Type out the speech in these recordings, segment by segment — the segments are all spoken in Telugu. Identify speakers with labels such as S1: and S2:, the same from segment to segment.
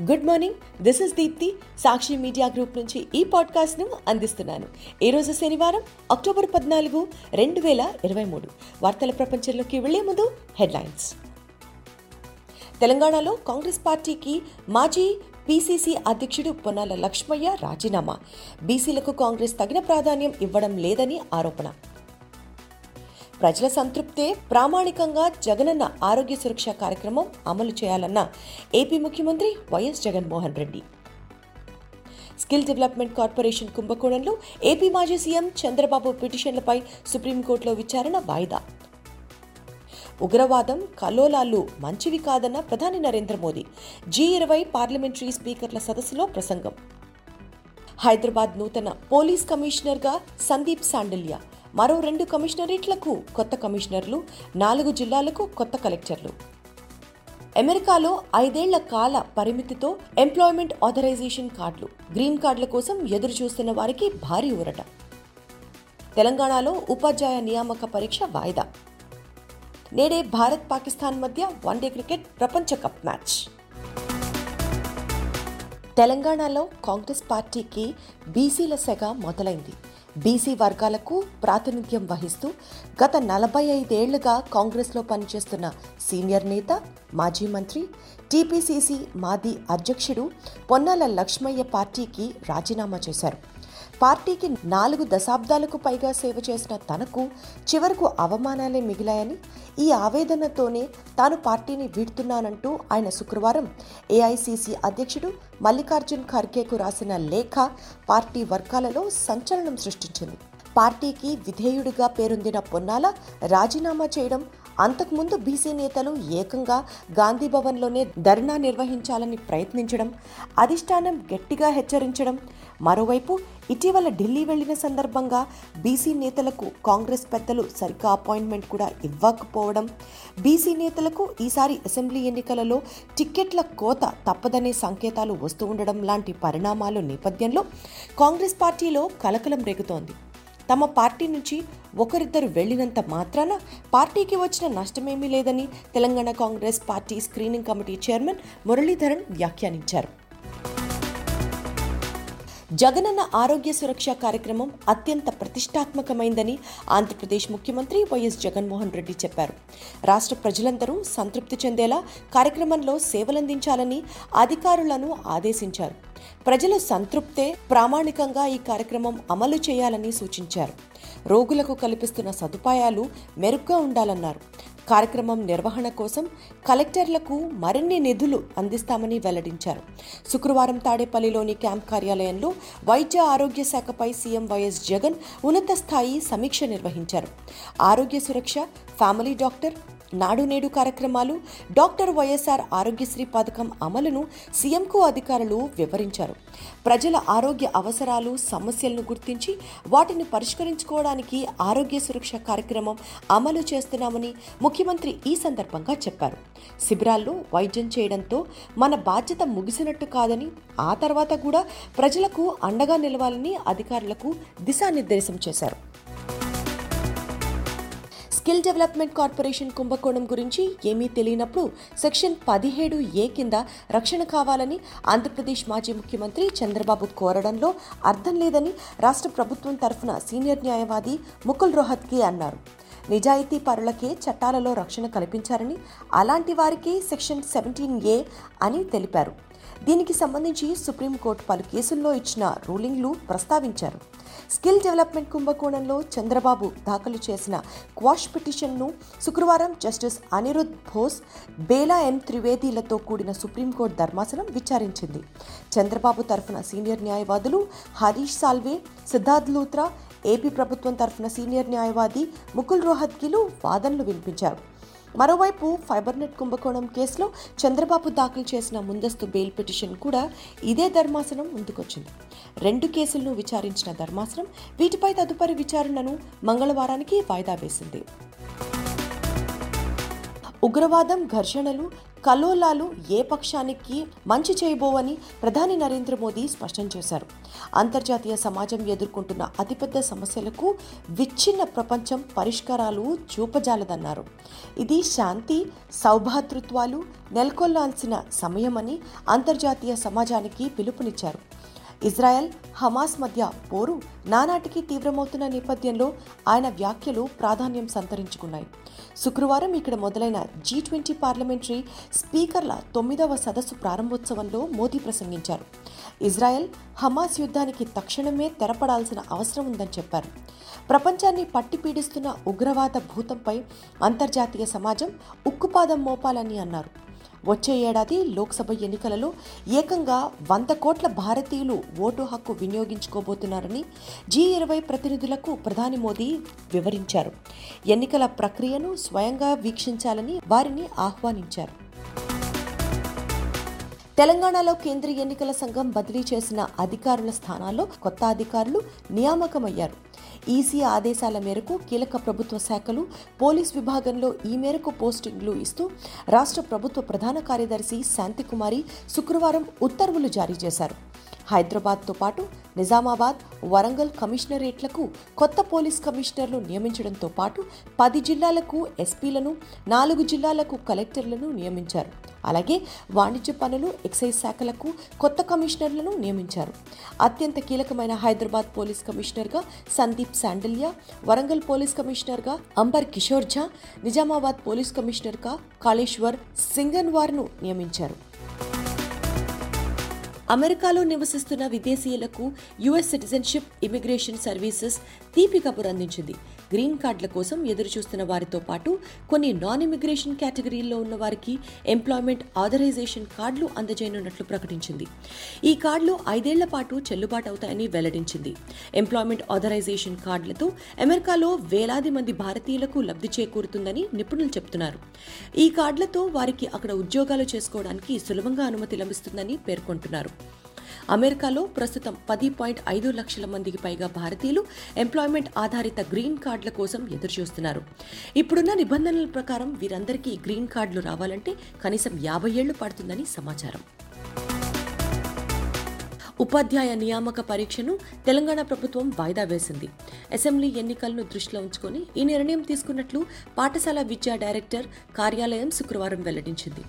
S1: Good morning. This is Deepti Sakshi media group నుంచి ఈ పాడ్కాస్ట్ను అందిస్తున్నాను. ఈరోజు శనివారం అక్టోబర్ పద్నాలుగు రెండు వేల ఇరవై మూడు. వార్తల ప్రపంచంలోకి వెళ్ళే ముందు హెడ్లైన్స్. తెలంగాణలో కాంగ్రెస్ పార్టీకి మాజీ పీసీసీ అధ్యక్షుడు పొన్నాల లక్ష్మయ్య రాజీనామా. బీసీలకు కాంగ్రెస్ తగిన ప్రాధాన్యం ఇవ్వడం లేదని ఆరోపణ. ప్రజల సంతృప్తే ప్రామాణికంగా జగనన్న ఆరోగ్య సురక్ష కార్యక్రమం అమలు చేయాలన్న ఏపీ ముఖ్యమంత్రి YS Jaganmohan Reddy. Skill development corporation కుంభకోణంలో ఏపీ మాజీ సీఎం చంద్రబాబు పిటిషన్లపై సుప్రీంకోర్టులో విచారణ వాయిదా. ఉగ్రవాదం కలోలాలు మంచివి కాదన్న ప్రధాని నరేంద్ర మోదీ జీ ఇరవై పార్లమెంటరీ స్పీకర్ల సదస్సులో ప్రసంగం. హైదరాబాద్ నూతన పోలీస్ కమిషనర్గా సందీప్ సాండల్య మరో రెండు కమిషనరేట్లకు కొత్త కమిషనర్లు నాలుగు జిల్లాలకు కొత్త కలెక్టర్లు. అమెరికాలో ఐదేళ్ళ కాల పరిమితితో ఎంప్లాయ్మెంట్ ఆథరైజేషన్ కార్డులు గ్రీన్ కార్డుల కోసం ఎదురు చూస్తున్న వారికి భారీ ఊరట. తెలంగాణలో ఉపాధ్యాయ నియామక పరీక్ష వాయిదా. నేడే భారత్ పాకిస్తాన్ మధ్య వన్డే క్రికెట్ ప్రపంచ కప్ మ్యాచ్. తెలంగాణలో కాంగ్రెస్ పార్టీకి బీసీల సెగ మొదలైంది. బీసీ వర్గాలకు ప్రాతినిధ్యం వహిస్తూ గత నలభై ఐదేళ్ళుగా కాంగ్రెస్లో పనిచేస్తున్న సీనియర్ నేత మాజీ మంత్రి టీపీసీసీ మాజీ అధ్యక్షుడు పొన్నాల లక్ష్మయ్య పార్టీకి రాజీనామా చేశారు. పార్టీకి నాలుగు దశాబ్దాలకు పైగా సేవ చేసిన తనకు చివరకు అవమానాలే మిగిలాయని ఈ ఆవేదనతోనే తాను పార్టీని వీడుతున్నానంటూ ఆయన శుక్రవారం ఏఐసీసీ అధ్యక్షుడు మల్లికార్జున్ ఖర్గేకు రాసిన లేఖ పార్టీ వర్గాలలో సంచలనం సృష్టించింది. పార్టీకి విధేయుడిగా పేరొందిన పొన్నాల రాజీనామా చేయడం అంతకుముందు బీసీ నేతలు ఏకంగా గాంధీ భవన్లోనే ధర్నా నిర్వహించాలని ప్రయత్నించడం అధిష్టానం గట్టిగా హెచ్చరించడం మరోవైపు ఇటీవల ఢిల్లీ వెళ్ళిన సందర్భంగా బీసీ నేతలకు కాంగ్రెస్ పెద్దలు సరిగ్గా అపాయింట్మెంట్ కూడా ఇవ్వకపోవడం బీసీ నేతలకు ఈసారి అసెంబ్లీ ఎన్నికలలో టిక్కెట్ల కోత తప్పదనే సంకేతాలు వస్తూ ఉండడం లాంటి పరిణామాలు నేపథ్యంలో కాంగ్రెస్ పార్టీలో కలకలం రేగుతోంది. తమ పార్టీ నుంచి ఒకరిద్దరు వెళ్ళినంత మాత్రాన పార్టీకి వచ్చిన నష్టమేమీ లేదని Telangana Congress party screening committee chairman Muraleedharan వ్యాఖ్యానించారు. జగనన్న ఆరోగ్య సురక్ష కార్యక్రమం అత్యంత ప్రతిష్టాత్మకమైందని ఆంధ్రప్రదేశ్ ముఖ్యమంత్రి వైఎస్ జగన్మోహన్ రెడ్డి చెప్పారు. రాష్ట్ర ప్రజలందరూ సంతృప్తి చెందేలా కార్యక్రమంలో సేవలందించాలని అధికారులను ఆదేశించారు. ప్రజలు సంతృప్తే ప్రామాణికంగా ఈ కార్యక్రమం అమలు చేయాలని సూచించారు. రోగులకు కల్పిస్తున్న సదుపాయాలు మెరుగ్గా ఉండాలన్నారు. కార్యక్రమం నిర్వహణ కోసం కలెక్టర్లకు మరిన్ని నిధులు అందిస్తామని వెల్లడించారు. శుక్రవారం తాడేపల్లిలోని క్యాంప్ కార్యాలయంలో వైద్య ఆరోగ్య శాఖపై సీఎం వైఎస్ జగన్ ఉన్నత స్థాయి సమీక్ష నిర్వహించారు. ఆరోగ్య సురక్ష ఫ్యామిలీ డాక్టర్ నాడు నేడు కార్యక్రమాలు డాక్టర్ వైఎస్ఆర్ ఆరోగ్యశ్రీ పథకం అమలును సీఎంకు అధికారులు వివరించారు. ప్రజల ఆరోగ్య అవసరాలు సమస్యలను గుర్తించి వాటిని పరిష్కరించుకోవడానికి ఆరోగ్య సురక్ష కార్యక్రమం అమలు చేస్తున్నామని ముఖ్యమంత్రి ఈ సందర్భంగా చెప్పారు. శిబిరాల్లో వైద్యం చేయడంతో మన బాధ్యత ముగిసినట్టు కాదని ఆ తర్వాత కూడా ప్రజలకు అండగా నిలవాలని అధికారులకు దిశానిర్దేశం చేశారు. స్కిల్ డెవలప్మెంట్ కార్పొరేషన్ కుంభకోణం గురించి ఏమీ తెలియనప్పుడు సెక్షన్ పదిహేడు ఏ కింద రక్షణ కావాలని ఆంధ్రప్రదేశ్ మాజీ ముఖ్యమంత్రి చంద్రబాబు కోరడంలో అర్థం లేదని రాష్ట్ర ప్రభుత్వం తరఫున సీనియర్ న్యాయవాది ముకుల్ రోహత్కి అన్నారు. నిజాయితీ పరులకే చట్టాలలో రక్షణ కల్పించారని అలాంటి వారికి సెక్షన్ సెవెంటీన్ ఏ అని తెలిపారు. దీనికి సంబంధించి సుప్రీంకోర్టు పలు కేసుల్లో ఇచ్చిన రూలింగ్లు ప్రస్తావించారు. స్కిల్ డెవలప్మెంట్ కుంభకోణంలో చంద్రబాబు దాఖలు చేసిన క్వాష్ పిటిషన్ను శుక్రవారం జస్టిస్ అనిరుద్ బోస్ బేలా ఎం త్రివేదీలతో కూడిన సుప్రీంకోర్టు ధర్మాసనం విచారించింది. చంద్రబాబు తరఫున సీనియర్ న్యాయవాదులు హరీష్ సాల్వే సిద్ధార్థ్ లూత్రా ఏపీ ప్రభుత్వం తరఫున సీనియర్ న్యాయవాది ముకుల్ రోహత్గిలు వాదనలు వినిపించారు. మరోవైపు ఫైబర్నెట్ కుంభకోణం కేసులో చంద్రబాబు దాఖలు చేసిన ముందస్తు బెయిల్ పిటిషన్ కూడా ఇదే ధర్మాసనం ముందుకొచ్చింది. రెండు కేసులను విచారించిన ధర్మాసనం వీటిపై తదుపరి విచారణను మంగళవారానికి వాయిదా వేసింది. ఉగ్రవాదం ఘర్షణలు కలోలాలు ఏ పక్షానికి మంచి చేయబోవని ప్రధాని నరేంద్ర మోదీ స్పష్టం చేశారు. అంతర్జాతీయ సమాజం ఎదుర్కొంటున్న అతిపెద్ద సమస్యలకు విచ్ఛిన్న ప్రపంచం పరిష్కారాలు చూపజాలదన్నారు. ఇది శాంతి సౌభాతృత్వాలు నెలకొల్లాల్సిన సమయమని అంతర్జాతీయ సమాజానికి పిలుపునిచ్చారు. ఇజ్రాయెల్ హమాస్ మధ్య పోరు నానాటికి తీవ్రమవుతున్న నేపథ్యంలో ఆయన వ్యాఖ్యలు ప్రాధాన్యం సంతరించుకున్నాయి. శుక్రవారం ఇక్కడ మొదలైన జీ ట్వంటీ పార్లమెంటరీ స్పీకర్ల తొమ్మిదవ సదస్సు ప్రారంభోత్సవంలో మోదీ ప్రసంగించారు. ఇజ్రాయెల్ హమాస్ యుద్ధానికి తక్షణమే తెరపడాల్సిన అవసరం ఉందని చెప్పారు. ప్రపంచాన్ని పట్టిపీడిస్తున్న ఉగ్రవాద భూతంపై అంతర్జాతీయ సమాజం ఉక్కుపాదం మోపాలని అన్నారు. వచ్చే ఏడాది లోక్సభ ఎన్నికలలో ఏకంగా వంద కోట్ల భారతీయులు ఓటు హక్కు వినియోగించుకోబోతున్నారని జీ ఇరవై ప్రతినిధులకు ప్రధాని మోదీ వివరించారు. ఎన్నికల ప్రక్రియను స్వయంగా వీక్షించాలని వారిని ఆహ్వానించారు. తెలంగాణలో కేంద్ర ఎన్నికల సంఘం బదిలీ చేసిన అధికారుల స్థానాల్లో కొత్త అధికారులు నియామకమయ్యారు. ఈసీ ఆదేశాల మేరకు కీలక ప్రభుత్వ శాఖలు పోలీస్ విభాగంలో ఈ మేరకు పోస్టింగ్లు ఇస్తూ రాష్ట్ర ప్రభుత్వ ప్రధాన కార్యదర్శి శాంతికుమారి శుక్రవారం ఉత్తర్వులు జారీ చేశారు. హైదరాబాద్తో పాటు నిజామాబాద్ వరంగల్ కమిషనరేట్లకు కొత్త పోలీస్ కమిషనర్లు నియమించడంతో పాటు పది జిల్లాలకు ఎస్పీలను నాలుగు జిల్లాలకు కలెక్టర్లను నియమించారు. అలాగే వాణిజ్య పనులు ఎక్సైజ్ శాఖలకు కొత్త కమిషనర్లను నియమించారు. అత్యంత కీలకమైన హైదరాబాద్ పోలీస్ కమిషనర్గా సందీప్ శాండల్య వరంగల్ పోలీస్ కమిషనర్గా అంబర్ కిషోర్ ఝా నిజామాబాద్ పోలీస్ కమిషనర్గా కాళేశ్వర్ సింగన్వార్ను నియమించారు. అమెరికాలో నివసిస్తున్న విదేశీయులకు యుఎస్ సిటిజన్షిప్ ఇమిగ్రేషన్ సర్వీసెస్ తీపి కబుర్ అందించింది. గ్రీన్ కార్డుల కోసం ఎదురుచూస్తున్న వారితో పాటు కొన్ని నాన్ ఇమిగ్రేషన్ కేటగిరీల్లో ఉన్న వారికి ఎంప్లాయ్మెంట్ ఆథరైజేషన్ కార్డులు అందజేయనున్నట్లు ప్రకటించింది. ఈ కార్డులు ఐదేళ్ళ పాటు చెల్లుబాటు అవుతాయని వెల్లడించింది. ఎంప్లాయ్మెంట్ ఆథరైజేషన్ కార్డులతో అమెరికాలో వేలాది మంది భారతీయులకు లబ్ధి చేకూరుతుందని నిపుణులు చెబుతున్నారు. ఈ కార్డులతో వారికి అక్కడ ఉద్యోగాలు చేసుకోవడానికి సులభంగా అనుమతి లభిస్తుందని పేర్కొంటున్నారు. అమెరికాలో ప్రస్తుతం పది పాయింట్ ఐదు లక్షల మందికి పైగా భారతీయులు ఎంప్లాయ్మెంట్ ఆధారిత గ్రీన్ కార్డుల కోసం ఎదురుచూస్తున్నారు. ఇప్పుడున్న నిబంధనల ప్రకారం వీరందరికీ గ్రీన్ కార్డులు రావాలంటే కనీసం యాభై ఏళ్ళు పడుతుందని సమాచారం. ఉపాధ్యాయ నియామక పరీక్షను తెలంగాణ ప్రభుత్వం వాయిదా వేసింది. అసెంబ్లీ ఎన్నికలను దృష్టిలో ఉంచుకొని ఈ నిర్ణయం తీసుకున్నట్లు పాఠశాల విద్యా డైరెక్టర్ కార్యాలయం శుక్రవారం వెల్లడించింది.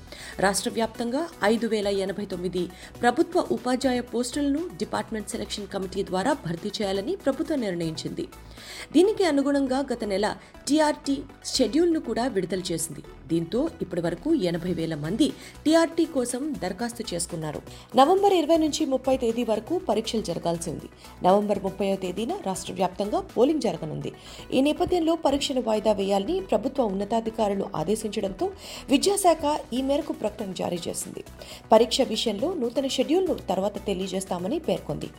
S1: రాష్ట్ర వ్యాప్తంగా ఐదు వేల ఎనభై తొమ్మిది ప్రభుత్వ ఉపాధ్యాయ పోస్టులను డిపార్ట్మెంట్ సెలక్షన్ కమిటీ ద్వారా భర్తీ చేయాలని ప్రభుత్వం నిర్ణయించింది. దీనికి అనుగుణంగా గత నెల టీఆర్టీ షెడ్యూల్ను కూడా విడుదల చేసింది. దీంతో ఇప్పటి వరకు ఎనభై వేల మంది టీఆర్టీ కోసం దరఖాస్తు చేసుకున్నారు. నవంబర్ ఇరవై నుంచి ముప్పై తేదీ వరకు పరీక్షలు జరగాల్సి ఉంది. నవంబర్ ముప్పైవ తేదీన రాష్ట్ర వ్యాప్తంగా పోలింగ్ జరగనుంది. ఈ నేపథ్యంలో పరీక్షను వాయిదా వేయాలని ప్రభుత్వ ఉన్నతాధికారులు ఆదేశించడంతో విద్యాశాఖ ఈ మేరకు ప్రకటన జారీ చేసింది. పరీక్ష విషయంలో నూతన షెడ్యూల్ను తర్వాత తెలియజేస్తామని పేర్కొంది.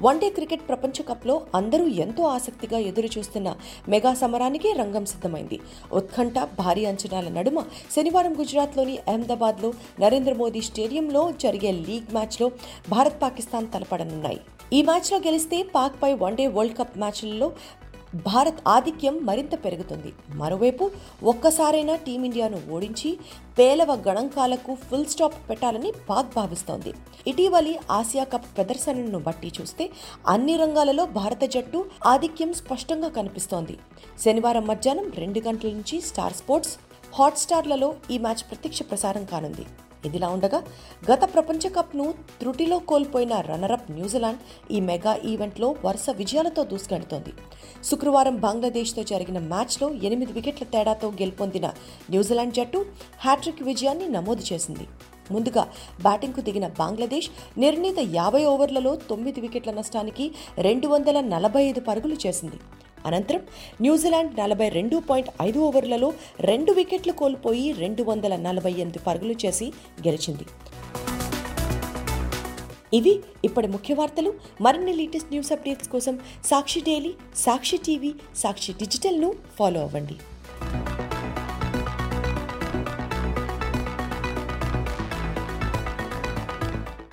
S1: వన్డే క్రికెట్ ప్రపంచ కప్లో అందరూ ఎంతో ఆసక్తిగా ఎదురు చూస్తున్న మెగా సమరానికి రంగం సిద్ధమైంది. ఉత్కంఠ భారీ అంచనాల నడుమ శనివారం గుజరాత్లోని అహ్మదాబాద్లో నరేంద్ర మోదీ స్టేడియంలో జరిగే లీగ్ మ్యాచ్లో భారత్ పాకిస్తాన్ తలపడనున్నాయి. ఈ మ్యాచ్లో గెలిస్తే పాక్పై వన్డే వరల్డ్ కప్ మ్యాచ్లలో భారత్ ఆధిక్యం మరింత పెరుగుతుంది. మరోవైపు ఒక్కసారైనా టీమిండియాను ఓడించి పేలవ గణాంకాలకు ఫుల్ స్టాప్ పెట్టాలని పాక్ భావిస్తోంది. ఇటీవలి ఆసియా కప్ ప్రదర్శనను బట్టి చూస్తే అన్ని రంగాలలో భారత జట్టు ఆధిక్యం స్పష్టంగా కనిపిస్తోంది. శనివారం మధ్యాహ్నం రెండు గంటల నుంచి స్టార్ స్పోర్ట్స్ హాట్స్టార్లలో ఈ మ్యాచ్ ప్రత్యక్ష ప్రసారం కానుంది. ఇదిలా ఉండగా గత ప్రపంచ కప్ను త్రుటిలో కోల్పోయిన రన్నరప్ న్యూజిలాండ్ ఈ మెగా ఈవెంట్లో వరుస విజయాలతో దూసుకెడుతోంది శుక్రవారం బంగ్లాదేశ్తో జరిగిన మ్యాచ్లో ఎనిమిది వికెట్ల తేడాతో గెలుపొందిన న్యూజిలాండ్ జట్టు హ్యాట్రిక్ విజయాన్ని నమోదు చేసింది. ముందుగా బ్యాటింగ్కు దిగిన బంగ్లాదేశ్ నిర్ణీత యాభై ఓవర్లలో తొమ్మిది వికెట్ల నష్టానికి రెండు వందల నలభై ఐదు పరుగులు చేసింది. అనంతరం న్యూజిలాండ్ నలభై రెండు పాయింట్ ఐదు ఓవర్లలో రెండు వికెట్లు కోల్పోయి రెండు వందల నలభై ఎనిమిది పరుగులు చేసి గెలిచింది. ఇవి ఇప్పటి ముఖ్య వార్తలు. మరిన్ని లేటెస్ట్ న్యూస్ అప్డేట్స్ కోసం సాక్షి డైలీ సాక్షి టీవీ సాక్షి డిజిటల్ను ఫాలో అవ్వండి.